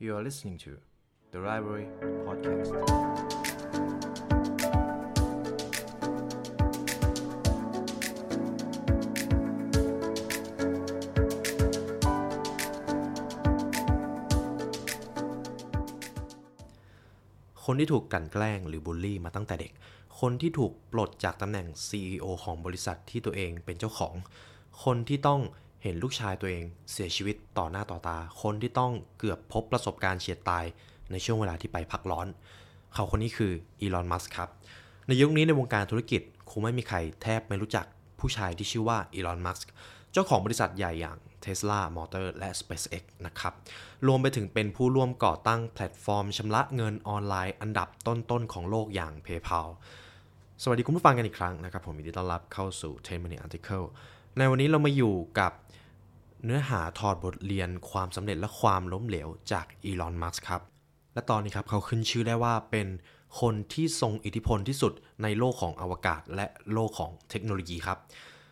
You are listening to the Rivalry Podcast. คนที่ถูกกลั่นแกล้งหรือบูลลี่มาตั้งแต่เด็ก คนที่ถูกปลดจากตำแหน่ง CEO ของบริษัทที่ตัวเองเป็นเจ้าของ คนที่ต้อง เห็นลูกชายตัวเองเสียชีวิตต่อหน้าต่อตา คนที่ต้องเกือบพบประสบการณ์เฉียดตายในช่วงเวลาที่ไปพักร้อน เขาคนนี้คืออีลอน มัสก์ครับ ในยุคนี้ในวงการธุรกิจคงไม่มีใครแทบไม่รู้จักผู้ชายที่ชื่อว่าอีลอน มัสก์เจ้าของบริษัทใหญ่อย่าง Tesla Motor และ SpaceX นะครับ รวมไปถึงเป็นผู้ร่วมก่อตั้งแพลตฟอร์มชำระเงินออนไลน์อันดับต้นๆของโลกอย่าง PayPal สวัสดีคุณผู้ฟังกันอีกครั้งนะครับ ผมยินดีต้อนรับเข้าสู่10 Minute Article ในวันนี้เรามาอยู่กับเนื้อหาถอดบทเรียนความสำเร็จและความล้มเหลวจากอีลอน มัสก์ครับ และตอนนี้ครับเขาขึ้นชื่อได้ว่าเป็นคนที่ทรงอิทธิพลที่สุดในโลกของอวกาศและโลกของเทคโนโลยีครับ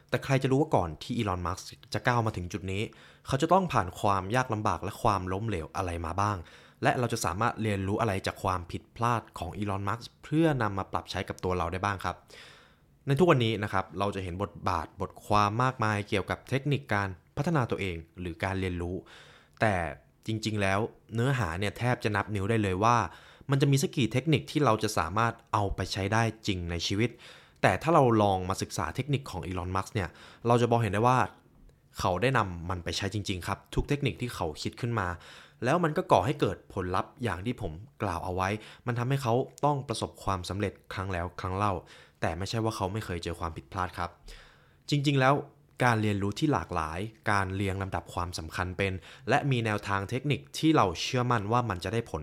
แต่ใครจะรู้ว่าก่อนที่อีลอน มัสก์จะก้าวมาถึงจุดนี้ เขาจะต้องผ่านความยากลำบากและความล้มเหลวอะไรมาบ้าง และเราจะสามารถเรียนรู้อะไรจากความผิดพลาดของอีลอน มัสก์เพื่อนำมาปรับใช้กับตัวเราได้บ้างครับ ในทุกวันนี้นะครับเราจะเห็นบทบาทบทความมากมายเกี่ยวกับเทคนิคการพัฒนาตัวเองหรือการเรียนรู้ แต่จริง ๆ แล้วเนื้อหาเนี่ยแทบจะนับนิ้วได้เลยว่า มันจะมีสักกี่เทคนิคที่เราจะสามารถเอาไปใช้ได้จริงในชีวิต แต่ถ้าเราลองมาศึกษาเทคนิคของอีลอนมัสเนี่ยเราจะบอกเห็นได้ว่า เขาได้นำมันไปใช้จริง ๆ ครับ ทุกเทคนิคที่เขาคิดขึ้นมา แล้วมันก็ก่อให้เกิดผลลัพธ์อย่างที่ผมกล่าวเอาไว้ มันทำให้เขาต้องประสบความสำเร็จครั้งแล้วครั้งเล่า แต่ไม่ใช่ว่าเขาไม่เคยเจอความผิดพลาดครับ จริงๆแล้วการเรียนรู้ที่หลากหลาย การเรียงลำดับความสำคัญเป็น และมีแนวทางเทคนิคที่เราเชื่อมั่นว่ามันจะได้ผล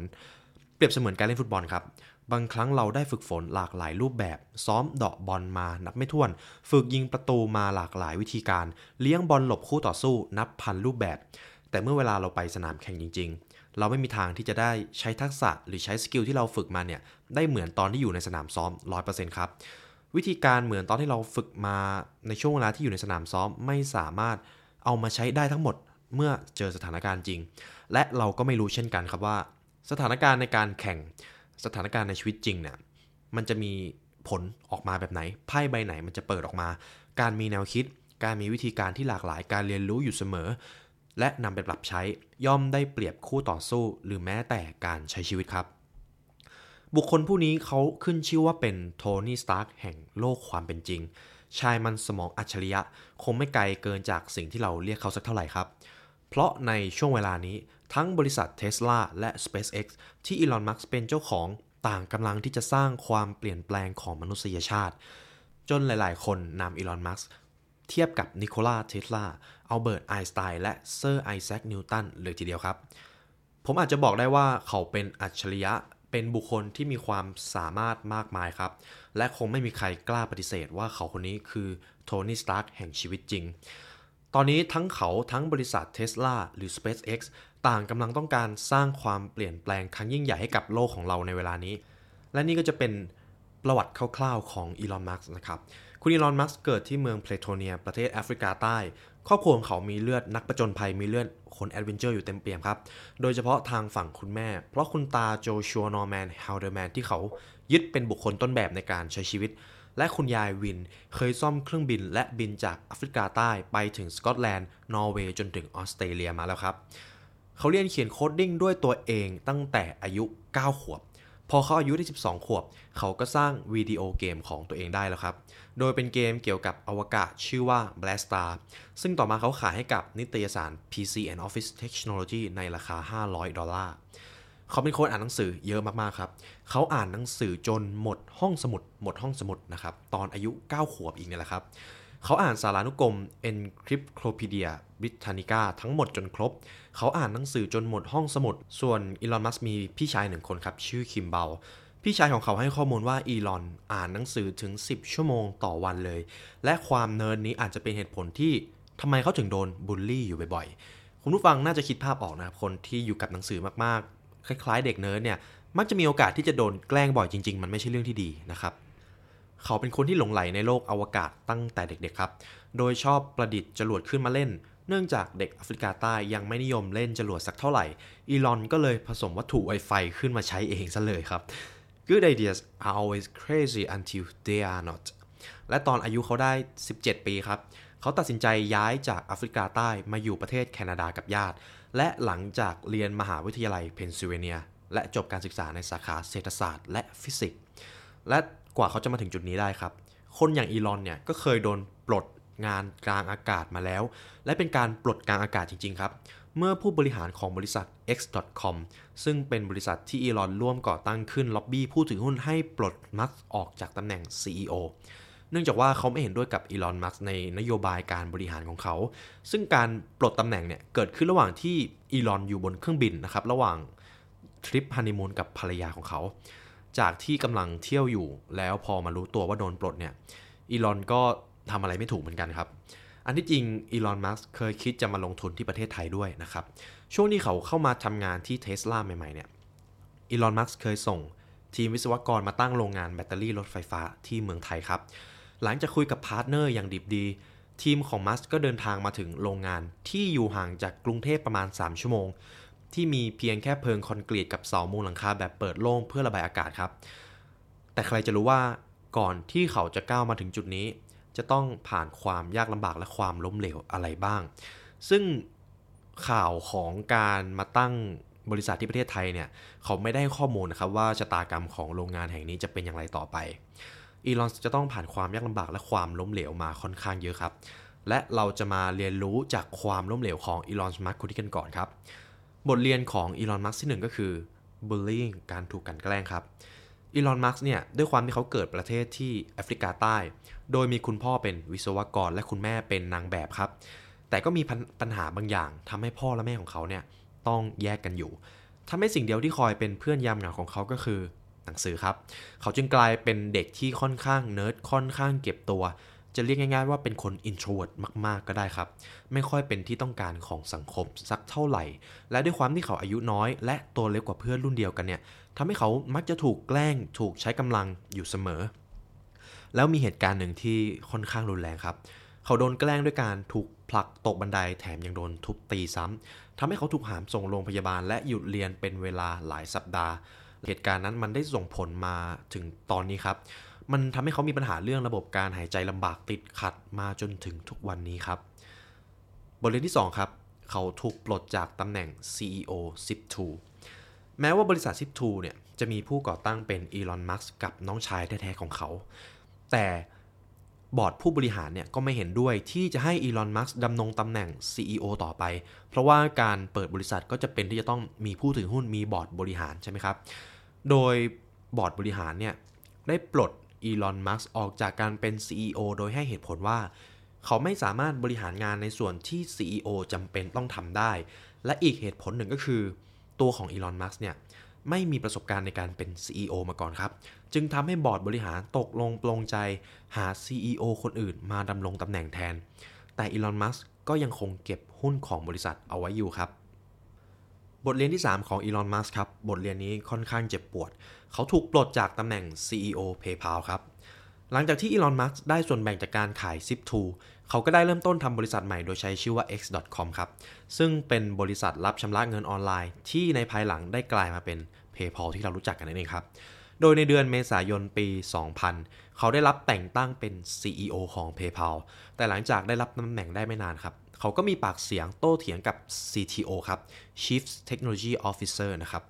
เปรียบเสมือนการเล่นฟุตบอลครับบางครั้งเราได้ฝึกฝนหลากหลายรูปแบบ ซ้อมเดาะบอลมานับไม่ถ้วน ฝึกยิงประตูมาหลากหลายวิธีการ เลี้ยงบอลหลบคู่ต่อสู้นับพันรูปแบบ แต่เมื่อเวลาเราไปสนามแข่งจริง ๆ เราไม่มีทางที่จะได้ใช้ทักษะหรือใช้สกิลที่เราฝึกมาเนี่ยได้เหมือนตอนที่อยู่ในสนามซ้อม 100%ครับ วิธีการเหมือนตอนที่เราฝึกมาในช่วงเวลาที่อยู่ในสนามซ้อมไม่สามารถเอามาใช้ได้ทั้งหมดเมื่อเจอสถานการณ์จริง และเราก็ไม่รู้เช่นกันครับว่า สถานการณ์ในการแข่งสถานการณ์ในชีวิตจริงเนี่ยมันจะมีผลออกมาแบบไหนไพ่ใบไหนมันจะเปิดออกมา การมีแนวคิด การมีวิธีการที่หลากหลายการเรียนรู้อยู่เสมอ และนำไปปรับใช้ย่อมได้เปรียบคู่ต่อสู้ หรือแม้แต่การใช้ชีวิตครับ บุคคลผู้นี้เขาขึ้นชื่อว่าเป็นโทนี่สตาร์กแห่งโลกความเป็นจริง ชายมันสมองอัจฉริยะ คงไม่ไกลเกินจากสิ่งที่เราเรียกเขาสักเท่าไหร่ครับ เพราะในช่วงเวลานี้ทั้งบริษัท Tesla และ SpaceX ที่อีลอนมัสก์เป็นเจ้าของต่างกำลังที่จะสร้างความเปลี่ยนแปลงของมนุษยชาติ จนหลายๆ คนนำอีลอนมัสก์เทียบกับนิโคลาเทสลาอัลเบิร์ตไอน์สไตน์และเซอร์ไอแซคนิวตันเลยทีเดียวครับ ผมอาจจะบอกได้ว่าเขาเป็นอัจฉริยะ เป็นบุคคลที่มีความสามารถมากมายครับ และคงไม่มีใครกล้าปฏิเสธว่าเขาคนนี้คือโทนี่ สตาร์กแห่งชีวิตจริง ตอนนี้ทั้งเขาทั้งบริษัท Tesla หรือ SpaceX ต่างกำลังต้องการสร้างความเปลี่ยนแปลงครั้งยิ่งใหญ่ให้กับโลกของเราในเวลานี้ และนี่ก็จะเป็นประวัติคร่าวๆของอีลอน มัสก์นะครับ คุณอีลอน มัสก์เกิดที่เมืองเพรทอเรีย ประเทศแอฟริกาใต้ ครอบครัวของเขามีเลือดนักประจนภัยมีเลือดคน adventure อยู่เต็มเปี่ยมครับ โดยเฉพาะทางฝั่งคุณแม่ เพราะคุณตาโจชัวนอร์แมนฮาวเดอร์แมนที่เขายึดเป็นบุคคลต้นแบบในการใช้ชีวิต และคุณยายวินเคยซ่อมเครื่องบินและบินจากแอฟริกาใต้ไปถึงสกอตแลนด์ นอร์เวย์จนถึงออสเตรเลียมาแล้วครับ เขาเรียนเขียน coding ด้วยตัวเองตั้งแต่อายุ 9 ขวบ พอเขาอายุได้ 12 ขวบ เขาก็สร้างวิดีโอเกมของตัวเองได้แล้วครับ โดยเป็นเกมเกี่ยวกับอวกาศชื่อว่า Blastar ซึ่งต่อมาเขาขายให้กับนิตยสาร PC and Office Technology ในราคา 500 ดอลลาร์ เขาเป็นคนอ่านหนังสือเยอะมากๆครับ เขาอ่านหนังสือจนหมดห้องสมุด หมดห้องสมุดนะครับ ตอนอายุ 9 ขวบอีกเนี่ยแหละครับ เขาอ่านสารานุกรม Encyclopedia Britannica ทั้งหมดจนครบ เขาอ่านหนังสือจนหมดห้องสมุด ส่วนอีลอนมัสก์มีพี่ชายหนึ่งคนครับ ชื่อคิมเบลพี่ชายของเขาให้ข้อมูลว่าอีลอนอ่านหนังสือถึง 10 ชั่วโมงต่อวันเลย และความเนิร์ดนี้อาจจะเป็นเหตุผลที่ทำไมเขาถึงโดนบูลลี่อยู่บ่อยๆ คุณผู้ฟังน่าจะคิดภาพออกนะครับ คนที่อยู่กับหนังสือมากๆ คล้ายๆ เด็กเนิร์ดเนี่ย มักจะมีโอกาสที่จะโดนแกล้งบ่อยจริง ๆ มันไม่ใช่เรื่องที่ดีนะครับ เขาเป็นคนที่หลงไหลในโลกอวกาศตั้งแต่เด็กๆครับ โดยชอบประดิษฐ์จรวดขึ้นมาเล่น เนื่องจากเด็กแอฟริกาใต้ยังไม่นิยมเล่นจรวดสักเท่าไหร่ อีลอนก็เลยผสมวัตถุไวไฟขึ้นมาใช้เองซะเลยครับ Good ideas are always crazy until they are not และตอนอายุเขาได้ 17 ปีครับ เขาตัดสินใจย้ายจากแอฟริกาใต้มาอยู่ประเทศแคนาดากับญาติ และหลังจากเรียนมหาวิทยาลัยเพนซิลเวเนีย และจบการศึกษาในสาขาเศรษฐศาสตร์และฟิสิกส์ และ กว่าเขาจะมาถึงจุดนี้ได้ครับ คนอย่างอีลอนเนี่ยก็เคยโดนปลดงานกลางอากาศมาแล้ว และเป็นการปลดกลางอากาศจริง ๆ ครับ เมื่อผู้บริหารของบริษัท X.com ซึ่งเป็นบริษัทที่อีลอนร่วมก่อตั้งขึ้นล็อบบี้ผู้ถือหุ้นให้ปลดมัสออกจากตำแหน่ง CEO เนื่องจากว่าเขาไม่เห็นด้วยกับอีลอน มัสในนโยบายการบริหารของเขา ซึ่งการปลดตำแหน่งเนี่ยเกิดขึ้นระหว่างที่อีลอนอยู่บนเครื่องบินนะครับ ระหว่างทริปฮันนีมูนกับภรรยาของเขา จากที่กำลังเที่ยวอยู่ แล้วพอมารู้ตัวว่าโดนปลดเนี่ยอีลอนก็ทำอะไรไม่ถูกเหมือนกันครับ อันที่จริงอีลอนมัสก์เคยคิดจะมาลงทุนที่ประเทศไทยด้วยนะครับ ช่วงที่เขาเข้ามาทำงานที่เทสลาใหม่ๆเนี่ยอีลอนมัสก์เคยส่งทีมวิศวกรมาตั้งโรงงานแบตเตอรี่รถไฟฟ้าที่เมืองไทยครับ หลังจากคุยกับ partner อย่างดิบดี ทีมของมัสก์ก็เดินทางมาถึงโรงงานที่อยู่ห่างจากกรุงเทพประมาณ 3 ชั่วโมง ที่มีเพียงแค่เพิงคอนกรีตกับเสามุงหลังคาแบบเปิดโล่งเพื่อระบายอากาศครับ แต่ใครจะรู้ว่าก่อนที่เขาจะก้าวมาถึงจุดนี้ จะต้องผ่านความยากลำบากและความล้มเหลวอะไรบ้าง ซึ่งข่าวของการมาตั้งบริษัทที่ประเทศไทยเนี่ย เขาไม่ได้ข้อมูลนะครับว่าชะตากรรมของโรงงานแห่งนี้จะเป็นอย่างไรต่อไป อีลอนจะต้องผ่านความยากลำบากและความล้มเหลวมาค่อนข้างเยอะครับ และเราจะมาเรียนรู้จากความล้มเหลวของอีลอน มัสก์คนนี้กันก่อนครับ บทเรียนของอีลอนมัสก์ที่หนึ่งก็คือ bullying การถูกกันแกล้งครับอีลอนมัสก์เนี่ยด้วยความที่เขาเกิดประเทศที่แอฟริกาใต้ โดยมีคุณพ่อเป็นวิศวกรและคุณแม่เป็นนางแบบครับ แต่ก็มีปัญปัญหาบางอย่างทำให้พ่อและแม่ของเขาเนี่ยต้องแยกกันอยู่ทำให้สิ่งเดียวที่คอยเป็นเพื่อนยามเหงาของเขาก็คือหนังสือครับ เขาจึงกลายเป็นเด็กที่ค่อนข้างเนิร์ดค่อนข้างเก็บตัว จะเรียกง่ายๆว่าเป็นคน introvert มากๆก็ได้ครับ ไม่ค่อยเป็นที่ต้องการของสังคมสักเท่าไหร่ และด้วยความที่เขาอายุน้อย และตัวเล็กกว่าเพื่อนรุ่นเดียวกันเนี่ยทำให้เขามักจะถูกแกล้งถูกใช้กำลังอยู่เสมอ แล้วมีเหตุการณ์หนึ่งที่ค่อนข้างรุนแรงครับ เขาโดนแกล้งด้วยการถูกผลักตกบันไดแถมยังโดนทุบตีซ้ำทำให้เขาถูกหามส่งโรงพยาบาล และหยุดเรียนเป็นเวลาหลายสัปดาห์ เหตุการณ์นั้นมันได้ส่งผลมาถึงตอนนี้ครับ มันทำให้เขามีปัญหาเรื่องระบบการหายใจลำบากติดขัดมาจนถึงทุกวันนี้ครับ บทเรียนที่ 2 ครับ เขาถูกปลดจากตำแหน่ง CEO 12 แม้ว่าบริษัท 12 เนี่ย จะมีผู้ก่อตั้งเป็นอีลอนมัสก์กับน้องชายแท้ๆของเขา แต่บอร์ดผู้บริหารเนี่ยก็ไม่เห็นด้วยที่จะให้อีลอน มัสก์ดำรงตำแหน่ง CEO ต่อไป เพราะว่าการเปิดบริษัทก็จะเป็นที่จะต้องมีผู้ถือหุ้นมีบอร์ดบริหารใช่ไหมครับ โดยบอร์ดบริหารเนี่ยได้ปลด อีลอน มัสออกจากการเป็น CEO โดยให้เหตุผลว่า เขาไม่สามารถบริหารงานในส่วนที่ CEO จำเป็นต้องทำได้ และอีกเหตุผลหนึ่งก็คือ ตัวของอีลอน มัสเนี่ยไม่มีประสบการณ์ในการเป็น CEO มาก่อนครับ จึงทำให้บอร์ดบริหารตกลงปลงใจหา CEO คนอื่นมาดำรงตำแหน่งแทน แต่อีลอน มัสก็ยังคงเก็บหุ้นของบริษัทเอาไว้อยู่ครับ บทเรียนที่ 3 ของอีลอน มัสครับ บทเรียนนี้ค่อนข้างเจ็บปวด เขาถูกปลดจากตำแหน่ง CEO PayPal ครับ หลังจากที่อีลอน มัสก์ได้ส่วนแบ่งจากการขาย Zip2 เขาก็ได้เริ่มต้นทำบริษัทใหม่โดยใช้ชื่อว่า X.com ครับ ซึ่งเป็นบริษัทรับชำระเงินออนไลน์ ที่ในภายหลังได้กลายมาเป็น PayPal ที่เรารู้จักกันนั่นเองครับ โดยในเดือนเมษายนปี 2000 เขาได้รับแต่งตั้งเป็น CEO ของ PayPal แต่หลังจากได้รับตำแหน่งได้ไม่นานครับเขาก็มีปากเสียงโต้เถียงกับ CTO ครับ Chief Technology Officer นะครับ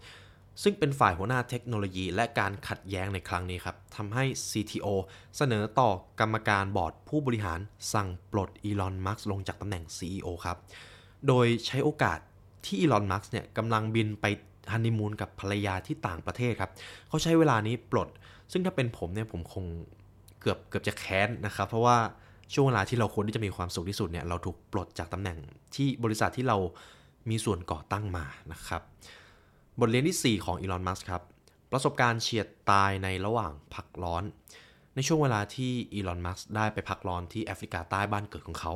ซึ่งเป็นฝ่ายหัวหน้าเทคโนโลยีและการขัดแย้งในครั้งนี้ครับทำให้ CTO เสนอต่อกรรมการบอร์ดผู้บริหารสั่งปลดอีลอน มัสก์ลงจากตำแหน่ง CEO ครับ โดยใช้โอกาสที่อีลอน มัสก์เนี่ยกำลังบินไปฮันนีมูนกับภรรยาที่ต่างประเทศครับ เขาใช้เวลานี้ปลด ซึ่งถ้าเป็นผมเนี่ยผมคงเกือบเกือบจะแค้นนะครับ เพราะว่าช่วงเวลาที่เราควรที่จะมีความสุขที่สุดเนี่ยเราถูกปลดจากตำแหน่งที่บริษัทที่เรามีส่วนก่อตั้งมานะครับ บทเรียนที่ 4 ของอีลอนมัสครับ ประสบการณ์เฉียดตายในระหว่างพักร้อน ในช่วงเวลาที่อีลอนมัสได้ไปพักร้อนที่แอฟริกาใต้บ้านเกิดของเขา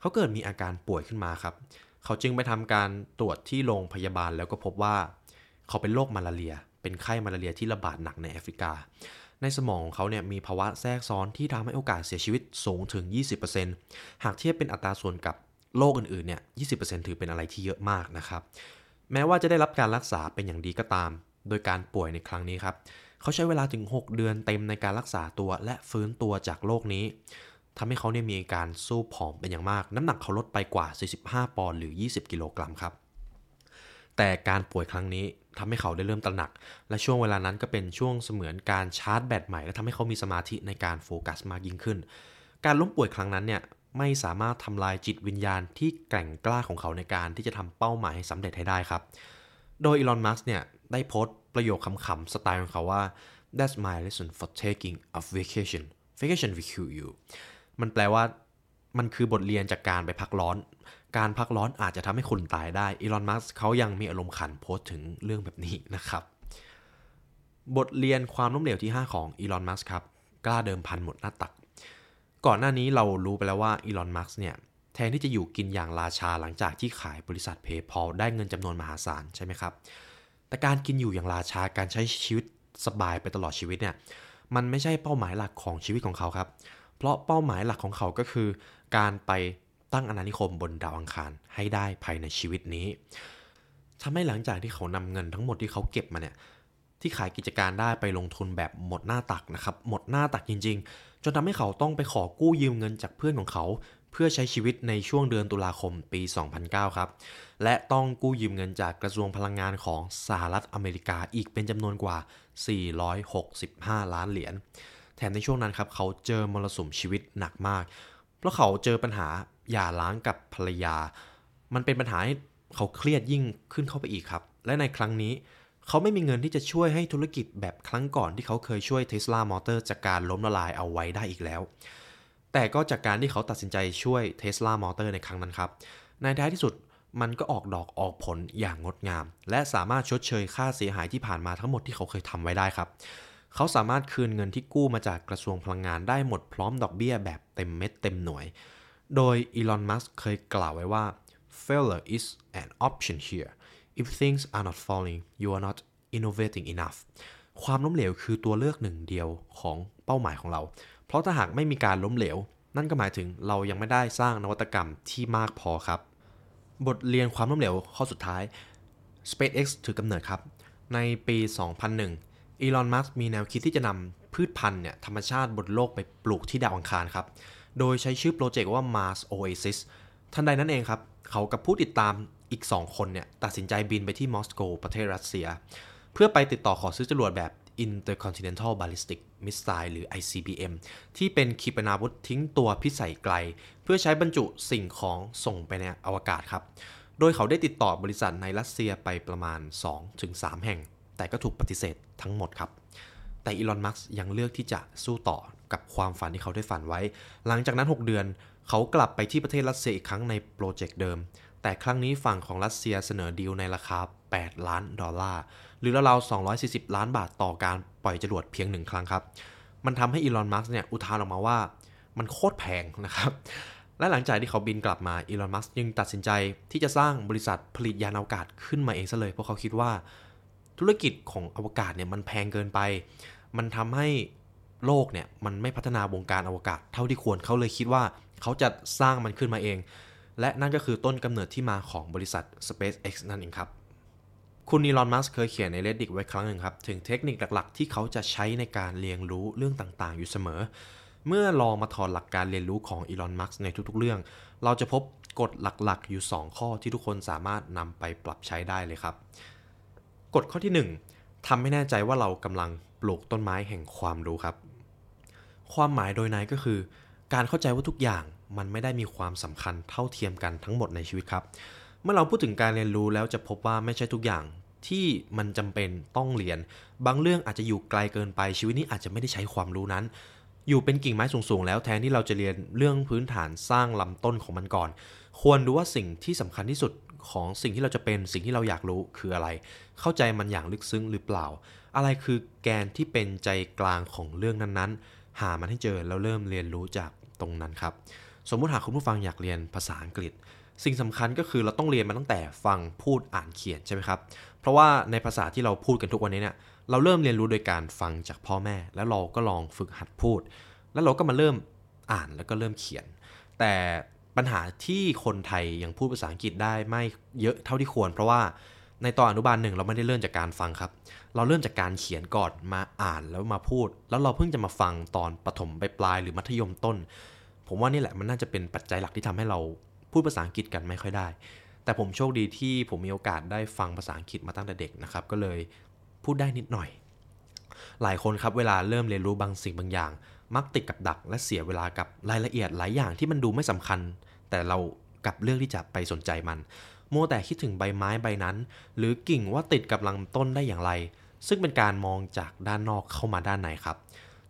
เขาเกิดมีอาการป่วยขึ้นมาครับ เขาจึงไปทำการตรวจที่โรงพยาบาลแล้วก็พบว่า เขาเป็นโรคมาลาเรีย เป็นไข้มาลาเรียที่ระบาดหนักในแอฟริกา ในสมองของเขาเนี่ยมีภาวะแทรกซ้อนที่ทำให้โอกาสเสียชีวิตสูงถึง 20%หากเทียบเป็นอัตราส่วนกับโรคอื่นๆเนี่ย 20%ถือเป็นอะไรที่เยอะมากนะครับ แม้ว่าจะได้รับการรักษาเป็นอย่างดีก็ตาม โดยการป่วยในครั้งนี้ครับ เขาใช้เวลาถึง 6 เดือนเต็มในการรักษาตัวและฟื้นตัวจากโรคนี้ทำให้เขาเนี่ยมีการสู้ผอมเป็นอย่างมาก น้ำหนักเขาลดไปกว่า 45 ปอนด์หรือ 20 กิโลกรัมครับ แต่การป่วยครั้งนี้ทำให้เขาได้เริ่มตระหนัก และช่วงเวลานั้นก็เป็นช่วงเสมือนการชาร์จแบตใหม่ และทำให้เขามีสมาธิในการโฟกัสมากยิ่งขึ้น การล้มป่วยครั้งนั้นเนี่ย ไม่สามารถทำลายจิตวิญญาณที่แกร่งกล้าของเขาในการที่จะทำเป้าหมายให้สำเร็จให้ได้ครับ โดยอีลอน มัสเนี่ยได้โพสต์ประโยคคำๆสไตล์ของเขาว่า that's my lesson for taking a vacation vacation will kill you มันแปลว่ามันคือบทเรียนจากการไปพักร้อน การพักร้อนอาจจะทำให้คุณตายได้ อีลอน มัสเขายังมีอารมณ์ขันโพสต์ถึงเรื่องแบบนี้นะครับ บทเรียนความล้มเหลวที่ 5 ของอีลอน มัสครับ กล้าเดิมพันหมดหน้าตัก ก่อนหน้านี้เรารู้ไปแล้วว่าอีลอน มัสเนี่ยแทนที่จะอยู่กินอย่างราชาหลังจากที่ขายบริษัท PayPal ได้เงินจำนวนมหาศาลใช่ไหมครับ แต่การกินอยู่อย่างราชาการใช้ชีวิตสบายไปตลอดชีวิตเนี่ยมันไม่ใช่เป้าหมายหลักของชีวิตของเขาครับ เพราะเป้าหมายหลักของเขาก็คือ การไปตั้งอาณานิคมบนดาวอังคารให้ได้ภายในชีวิตนี้ทำให้หลังจากที่เขานำเงินทั้งหมดที่เขาเก็บมาเนี่ยที่ขายกิจการได้ไปลงทุนแบบหมดหน้าตักนะครับหมดหน้าตักจริง ๆ จนทำให้เขาต้องไปขอกู้ยืมเงินจากเพื่อนของเขา เพื่อใช้ชีวิตในช่วงเดือนตุลาคมปี 2009 ครับ และต้องกู้ยืมเงินจากกระทรวงพลังงานของสหรัฐอเมริกาอีกเป็นจำนวนกว่า 465 ล้านเหรียญ แถมในช่วงนั้นครับเขาเจอมรสุมชีวิตหนักมาก เพราะเขาเจอปัญหาหย่าร้างกับภรรยา มันเป็นปัญหาให้เขาเครียดยิ่งขึ้นเข้าไปอีกครับ และในครั้งนี้ เขาไม่มีเงินที่จะช่วยให้ธุรกิจแบบครั้งก่อนที่เขาเคยช่วย Tesla Motor จากการล้มละลายเอาไว้ได้อีกแล้ว แต่ก็จากการที่เขาตัดสินใจช่วย Tesla Motor ในครั้งนั้นครับ ในท้ายที่สุดมันก็ออกดอกออกผลอย่างงดงาม และสามารถชดเชยค่าเสียหายที่ผ่านมาทั้งหมดที่เขาเคยทำไว้ได้ครับ เขาสามารถคืนเงินที่กู้มาจากกระทรวงพลังงานได้หมดพร้อมดอกเบี้ยแบบเต็มเม็ดเต็มหน่วย โดยอีลอน มัสเคยกล่าวไว้ว่า failure is an option here if things are not falling you are not innovating enough ความล้มเหลวคือตัวเลือกหนึ่งเดียวของเป้าหมายของเรา เพราะถ้าหากไม่มีการล้มเหลว นั่นก็หมายถึงเรายังไม่ได้สร้างนวัตกรรมที่มากพอครับ บทเรียนความล้มเหลวข้อสุดท้าย SpaceX ถือกำเนิดครับ ในปี 2001 อีลอน มัสมีแนวคิดที่จะนำพืชพันธุ์เนี่ยธรรมชาติบนโลกไปปลูกที่ดาวอังคารครับ โดยใช้ชื่อโปรเจกต์ว่า Mars Oasis ทันใดนั้นเองครับ เขากับผู้ติดตาม อีก 2 คนเนี่ยตัดสินใจบินไปที่มอสโกประเทศรัสเซีย เพื่อไปติดต่อขอซื้อจรวดแบบ Intercontinental Ballistic Missile หรือ ICBM ที่เป็นขีปนาวุธทิ้งตัวพิสัยไกล เพื่อใช้บรรจุสิ่งของส่งไปในอวกาศครับ โดยเขาได้ติดต่อบริษัทในรัสเซียไปประมาณ 2-3 แห่ง แต่ก็ถูกปฏิเสธทั้งหมดครับ แต่อีลอน มัสยังเลือกที่จะสู้ต่อกับความฝันที่เขาได้ฝันไว้ หลังจากนั้น 6 เดือน เขากลับไปที่ประเทศรัสเซียอีกครั้งในโปรเจกต์เดิม แต่ครั้งนี้ฝั่งของรัสเซียเสนอดีลในราคา 8 ล้านดอลลาร์ หรือราวๆ240 ล้านบาทต่อการปล่อยจรวดเพียงหนึ่งครั้งครับ มันทำให้อีลอน มัสก์เนี่ยอุทานออกมาว่ามันโคตรแพงนะครับ และหลังจากที่เขาบินกลับมาอีลอน มัสก์ยังตัดสินใจที่จะสร้างบริษัทผลิตยานอวกาศขึ้นมาเองซะเลย เพราะเขาคิดว่า ธุรกิจของอวกาศเนี่ยมันแพงเกินไป มันทำให้โลกเนี่ยมันไม่พัฒนาวงการอวกาศเท่าที่ควรเขาเลยคิดว่าเขาจะสร้างมันขึ้นมาเอง และนั่นก็คือต้นกำเนิดที่มาของบริษัท SpaceX นั่นเองครับ คุณอีลอนมัสก์เคยเขียนใน Reddit ไว้ครั้งหนึ่งครับ ถึงเทคนิคหลักๆ ที่เขาจะใช้ในการเรียนรู้เรื่องต่างๆ อยู่เสมอ เมื่อลองมาถอดหลักการเรียนรู้ของอีลอนมัสก์ในทุกๆ เรื่อง เราจะพบกฎหลักๆ อยู่ 2 ข้อที่ทุกคนสามารถนำไปปรับใช้ได้เลยครับ กฎข้อที่ 1ทำให้แน่ใจว่าเรากำลังปลูกต้นไม้แห่งความรู้ครับ ความหมายโดยในก็คือ การเข้าใจว่าทุกอย่าง มันไม่ได้มีความสำคัญเท่าเทียมกันทั้งหมดในชีวิตครับ เมื่อเราพูดถึงการเรียนรู้แล้วจะพบว่าไม่ใช่ทุกอย่างที่มันจำเป็นต้องเรียน บางเรื่องอาจจะอยู่ไกลเกินไปชีวิตนี้อาจจะไม่ได้ใช้ความรู้นั้น อยู่เป็นกิ่งไม้สูงๆ แล้วแทนที่เราจะเรียนเรื่องพื้นฐานสร้างลำต้นของมันก่อน ควรดูว่าสิ่งที่สำคัญที่สุดของสิ่งที่เราจะเป็นสิ่งที่เราอยากรู้คืออะไร เข้าใจมันอย่างลึกซึ้งหรือเปล่า อะไรคือแกนที่เป็นใจกลางของเรื่องนั้นๆ หามันให้เจอแล้วเริ่มเรียนรู้จากตรงนั้นครับ สมมุติหากคุณผู้ฟังอยากเรียนภาษาอังกฤษ สิ่งสำคัญก็คือเราต้องเรียนมาตั้งแต่ฟังพูดอ่านเขียนใช่ไหมครับ เพราะว่าในภาษาที่เราพูดกันทุกวันนี้เนี่ยเราเริ่มเรียนรู้โดยการฟังจากพ่อแม่ แล้วเราก็ลองฝึกหัดพูด แล้วเราก็มาเริ่มอ่านแล้วก็เริ่มเขียน แต่ปัญหาที่คนไทยยังพูดภาษาอังกฤษได้ไม่เยอะเท่าที่ควร เพราะว่าในตอนอนุบาลหนึ่งเราไม่ได้เริ่มจากการฟังครับ เราเริ่มจากการเขียนก่อนมาอ่านแล้วมาพูด แล้วเราเพิ่งจะมาฟังตอนปฐมปลายหรือมัธยมต้น ผมว่านี่แหละมันน่าจะเป็นปัจจัยหลักที่ทำให้เราพูดภาษาอังกฤษกันไม่ค่อยได้ แต่ผมโชคดีที่ผมมีโอกาสได้ฟังภาษาอังกฤษมาตั้งแต่เด็กนะครับ ก็เลยพูดได้นิดหน่อย หลายคนครับเวลาเริ่มเรียนรู้บางสิ่งบางอย่าง มักติดกับดักและเสียเวลากับรายละเอียดหลายอย่างที่มันดูไม่สำคัญ แต่เรากลับเลือกที่จะไปสนใจมันโมแต่คิดถึงใบไม้ใบนั้น หรือกิ่งว่าติดกับลำต้นได้อย่างไร ซึ่งเป็นการมองจากด้านนอกเข้ามาด้านในครับ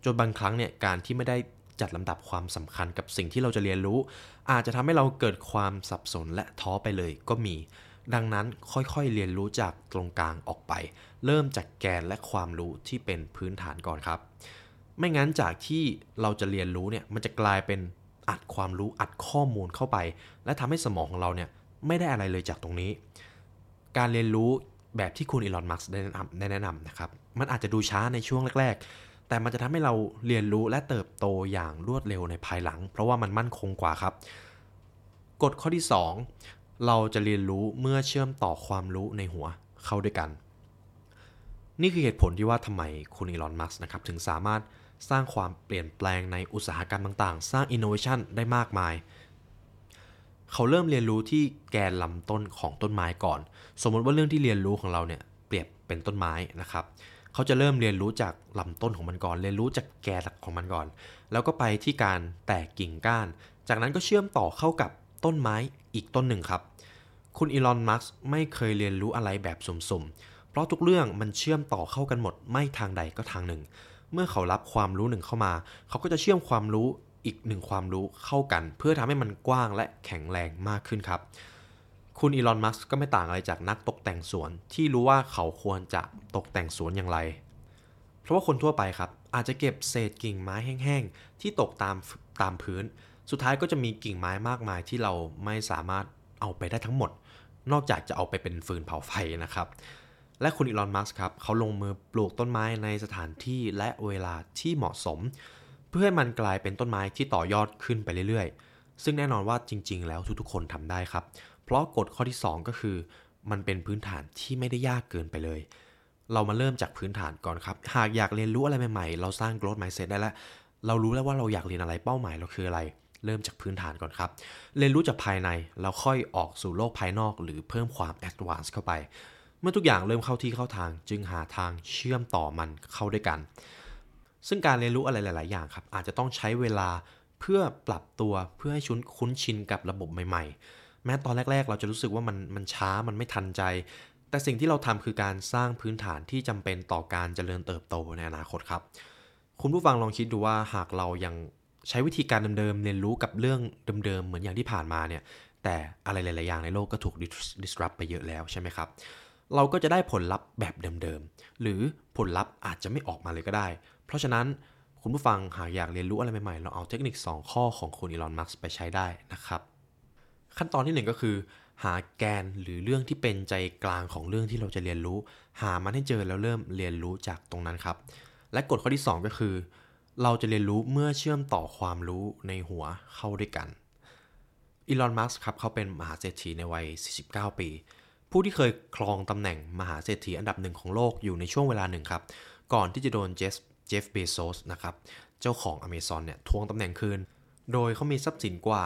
จนบางครั้งเนี่ยการที่ไม่ได้ จัดลำดับความสำคัญกับสิ่งที่เราจะเรียนรู้ อาจจะทำให้เราเกิดความสับสนและท้อไปเลยก็มี ดังนั้นค่อยๆเรียนรู้จากตรงกลางออกไป เริ่มจากแกนและความรู้ที่เป็นพื้นฐานก่อนครับ ไม่งั้นจากที่เราจะเรียนรู้เนี่ยมันจะกลายเป็นอัดความรู้อัดข้อมูลเข้าไป และทำให้สมองของเราเนี่ยไม่ได้อะไรเลยจากตรงนี้ การเรียนรู้แบบที่คุณอีลอน มัสได้แนะนำนะครับ มันอาจจะดูช้าในช่วงแรก ๆ แต่มันจะทำให้เราเรียนรู้และเติบโตอย่างรวดเร็วในภายหลัง เพราะว่ามันมั่นคงกว่าครับ กฎข้อที่ 2 เราจะเรียนรู้เมื่อเชื่อมต่อความรู้ในหัวเข้าด้วยกัน นี่คือเหตุผลที่ว่าทำไมคุณอีลอนมัสนะครับถึงสามารถสร้างความเปลี่ยนแปลงในอุตสาหกรรมต่างๆ สร้างอินโนเวชันได้มากมาย เขาเริ่มเรียนรู้ที่แกนลำต้นของต้นไม้ก่อน สมมติว่าเรื่องที่เรียนรู้ของเราเนี่ยเปรียบเป็นต้นไม้นะครับเขาจะเริ่มเรียนรู้จากลำต้นของมันก่อน เรียนรู้จากแกนของมันก่อน แล้วก็ไปที่การแตกกิ่งก้าน จากนั้นก็เชื่อมต่อเข้ากับต้นไม้อีกต้นหนึ่งครับ คุณอีลอนมัสไม่เคยเรียนรู้อะไรแบบสุ่มๆ เพราะทุกเรื่องมันเชื่อมต่อเข้ากันหมดไม่ทางใดก็ทางหนึ่ง เมื่อเขารับความรู้หนึ่งเข้ามา เขาก็จะเชื่อมความรู้อีกหนึ่งความรู้เข้ากัน เพื่อทำให้มันกว้างและแข็งแรงมากขึ้นครับ คุณอีลอนมัสก์ก็ไม่ต่างอะไรจากนักตกแต่งสวน ที่รู้ว่าเขาควรจะตกแต่งสวนอย่างไร เพราะว่าคนทั่วไปครับ อาจจะเก็บเศษกิ่งไม้แห้งๆ ที่ตกตามตามพื้น สุดท้ายก็จะมีกิ่งไม้มากมายที่เราไม่สามารถเอาไปได้ทั้งหมด นอกจากจะเอาไปเป็นฟืนเผาไฟนะครับ และคุณอีลอนมัสก์ครับเขาลงมือปลูกต้นไม้ในสถานที่และเวลาที่เหมาะสม เพื่อให้มันกลายเป็นต้นไม้ที่ต่อยอดขึ้นไปเรื่อยๆ ซึ่งแน่นอนว่าจริง ๆ แล้วทุกๆคนทำได้ครับ เพราะกฎข้อที่ 2 ก็คือ มันเป็นพื้นฐานที่ไม่ได้ยากเกินไปเลย เรามาเริ่มจากพื้นฐานก่อนครับ หากอยากเรียนรู้อะไรใหม่ๆ เราสร้าง growth mindset ได้แล้ว เรารู้แล้วว่าเราอยากเรียนอะไรเป้าหมายเราคืออะไร เริ่มจากพื้นฐานก่อนครับ เรียนรู้จากภายในแล้วค่อยออกสู่โลกภายนอก หรือเพิ่มความ advance เข้าไป เมื่อทุกอย่างเริ่มเข้าที่เข้าทาง จึงหาทางเชื่อมต่อมันเข้าด้วยกัน ซึ่งการเรียนรู้อะไรหลาย ๆ อย่างครับอาจจะต้องใช้เวลาเพื่อปรับตัวเพื่อให้ชุนคุ้นชินกับระบบใหม่ ๆ แม้ตอนแรก ๆ เราจะรู้สึกว่ามันมันช้ามันไม่ทันใจ แต่สิ่งที่เราทำคือการสร้างพื้นฐานที่จำเป็นต่อการเจริญเติบโตในอนาคตครับ คุณผู้ฟังลองคิดดูว่าหากเรายังใช้วิธีการเดิมๆเรียนรู้กับเรื่องเดิมๆเหมือนอย่างที่ผ่านมาเนี่ยแต่อะไรหลายๆอย่างในโลกก็ถูก disrupt ไปเยอะแล้วใช่ไหมครับ เราก็จะได้ผลลัพธ์แบบเดิมๆ หรือผลลัพธ์อาจจะไม่ออกมาเลยก็ได้ เพราะฉะนั้นคุณผู้ฟังหากอยากเรียนรู้อะไรใหม่ๆ เราเอาเทคนิค 2 ข้อของคุณอีลอน มัสก์ไปใช้ได้นะครับ ขั้นตอนที่ 1 ก็คือ หาแกนหรือเรื่องที่เป็นใจกลางของเรื่องที่เราจะเรียนรู้ หามันให้เจอแล้วเริ่มเรียนรู้จากตรงนั้นครับ และกฎข้อที่ 2 ก็คือ เราจะเรียนรู้เมื่อเชื่อมต่อความรู้ในหัวเข้าด้วยกันอีลอนมัสก์ครับเขาเป็นมหาเศรษฐีในวัย 49 ปี ผู้ที่เคยครองตำแหน่งมหาเศรษฐีอันดับหนึ่งของโลกอยู่ในช่วงเวลาหนึ่งครับ ก่อนที่จะโดนเจฟเจฟเบโซสนะครับ เจ้าของ Amazon เนี่ยทวงตำแหน่งคืน โดยเขามีทรัพย์สินกว่า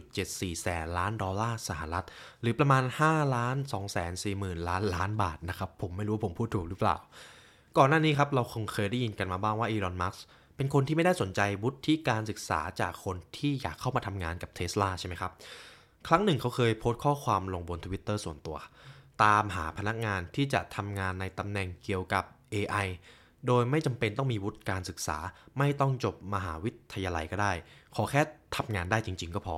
1.74 แสนล้านดอลลาร์สหรัฐ หรือประมาณ 5 ล้าน2แสน4หมื่นล้านล้านบาทนะครับ ผมไม่รู้ผมพูดถูกหรือเปล่า ก่อนหน้านี้ครับ เราคงเคยได้ยินกันมาบ้างว่าอีลอน มัสก์เป็นคนที่ไม่ได้สนใจวุฒิการศึกษาจากคนที่อยากเข้ามาทำงานกับเทสลาใช่ไหมครับ ครั้งหนึ่งเขาเคยโพสต์ข้อความลงบน Twitter ส่วนตัว ตามหาพนักงานที่จะทำงานในตำแหน่งเกี่ยวกับ AI โดยไม่จำเป็นต้องมีวุฒิการศึกษา ไม่ต้องจบมหาวิทยาลัยก็ได้ ขอแค่ทำงานได้จริง ๆ ก็พอ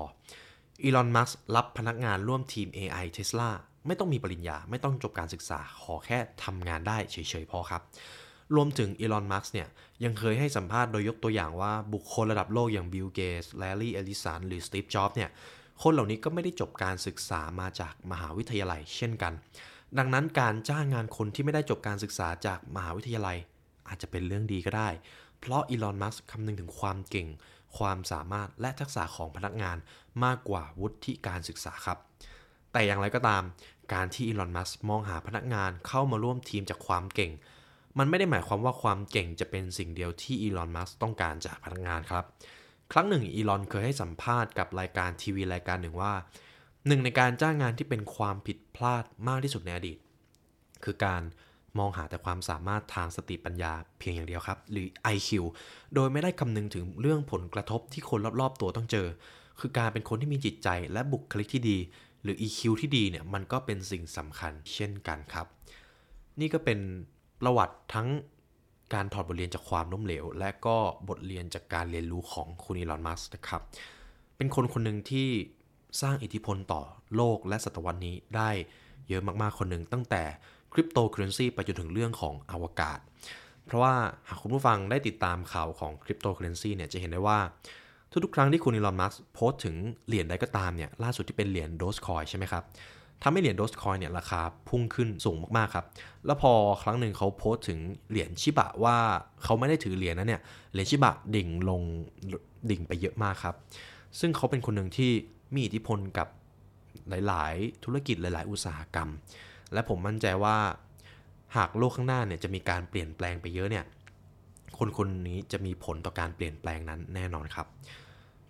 อีลอนมัสก์รับพนักงานร่วมทีม AI Tesla ไม่ต้องมีปริญญา ไม่ต้องจบการศึกษา ขอแค่ทำงานได้เฉยๆพอครับ รวมถึงอีลอนมัสก์เนี่ย ยังเคยให้สัมภาษณ์โดยยกตัวอย่างว่าบุคคลระดับโลกอย่างบิลเกตส์แลร์รี่เอลลิสัน หรือสตีฟจ็อบส์เนี่ย คนเหล่านี้ก็ไม่ได้จบการศึกษามาจากมหาวิทยาลัยเช่นกัน ดังนั้นการจ้างงานคนที่ไม่ได้จบการศึกษาจากมหาวิทยาลัย อาจจะเป็นเรื่องดีก็ได้ เพราะอีลอน มัสก์คำนึงถึงความเก่ง ความสามารถและทักษะของพนักงานมากกว่าวุฒิการศึกษาครับ แต่อย่างไรก็ตาม การที่อีลอน มัสก์มองหาพนักงานเข้ามาร่วมทีมจากความเก่ง มันไม่ได้หมายความว่าความเก่งจะเป็นสิ่งเดียวที่อีลอน มัสก์ต้องการจากพนักงานครับ ครั้งหนึ่งอีลอนเคยให้สัมภาษณ์กับรายการทีวีรายการหนึ่งว่าหนึ่งในการจ้างงานที่เป็นความผิดพลาดมากที่สุดในอดีต คือการ มองหาแต่ความสามารถทางสติปัญญาเพียงอย่างเดียวครับ หรือ IQ โดยไม่ได้คำนึงถึงเรื่องผลกระทบที่คนรอบๆตัวต้องเจอ คือการเป็นคนที่มีจิตใจและบุคลิกที่ดี หรือ EQ ที่ดีเนี่ยมันก็เป็นสิ่งสำคัญเช่นกันครับ นี่ก็เป็นประวัติทั้งการถอดบทเรียนจากความล้มเหลว และก็บทเรียนจากการเรียนรู้ของคุณอีลอนมัสนะครับ เป็นคนคนหนึ่งที่สร้างอิทธิพลต่อโลกและศตวรรษนี้ได้เยอะมากๆคนหนึ่งตั้งแต่ คริปโตเคอเรนซีไปจนถึงเรื่องของอวกาศ เพราะว่าหากคุณผู้ฟังได้ติดตามข่าวของคริปโตเคอเรนซีเนี่ยจะเห็นได้ว่าทุกๆครั้งที่คุณอีลอนมัสก์โพสต์ถึงเหรียญใดก็ตามเนี่ยล่าสุดที่เป็นเหรียญโดสคอยใช่ไหมครับทำให้เหรียญโดสคอยเนี่ยราคาพุ่งขึ้นสูงมากๆครับ แล้วพอครั้งหนึ่งเขาโพสต์ถึงเหรียญชิบะว่าเขาไม่ได้ถือเหรียญนั้นเนี่ยเหรียญชิบะดิ่งลงดิ่งไปเยอะมากครับ ซึ่งเขาเป็นคนหนึ่งที่มีอิทธิพลกับหลาย ๆ ธุรกิจหลาย ๆ อุตสาหกรรม และผมมั่นใจว่าหากโลกข้างหน้าเนี่ยจะมีการเปลี่ยนแปลงไปเยอะเนี่ย คนคนนี้จะมีผลต่อการเปลี่ยนแปลงนั้นแน่นอนครับ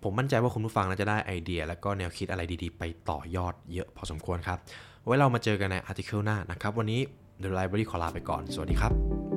ผมมั่นใจว่าคุณผู้ฟังน่าจะได้ไอเดีย และก็แนวคิดอะไรดีๆ ไปต่อยอดเยอะพอสมควรครับ ไว้เรามาเจอกันในอาร์ติเคิลหน้านะครับ วันนี้ The Library ขอลาไปก่อน สวัสดีครับ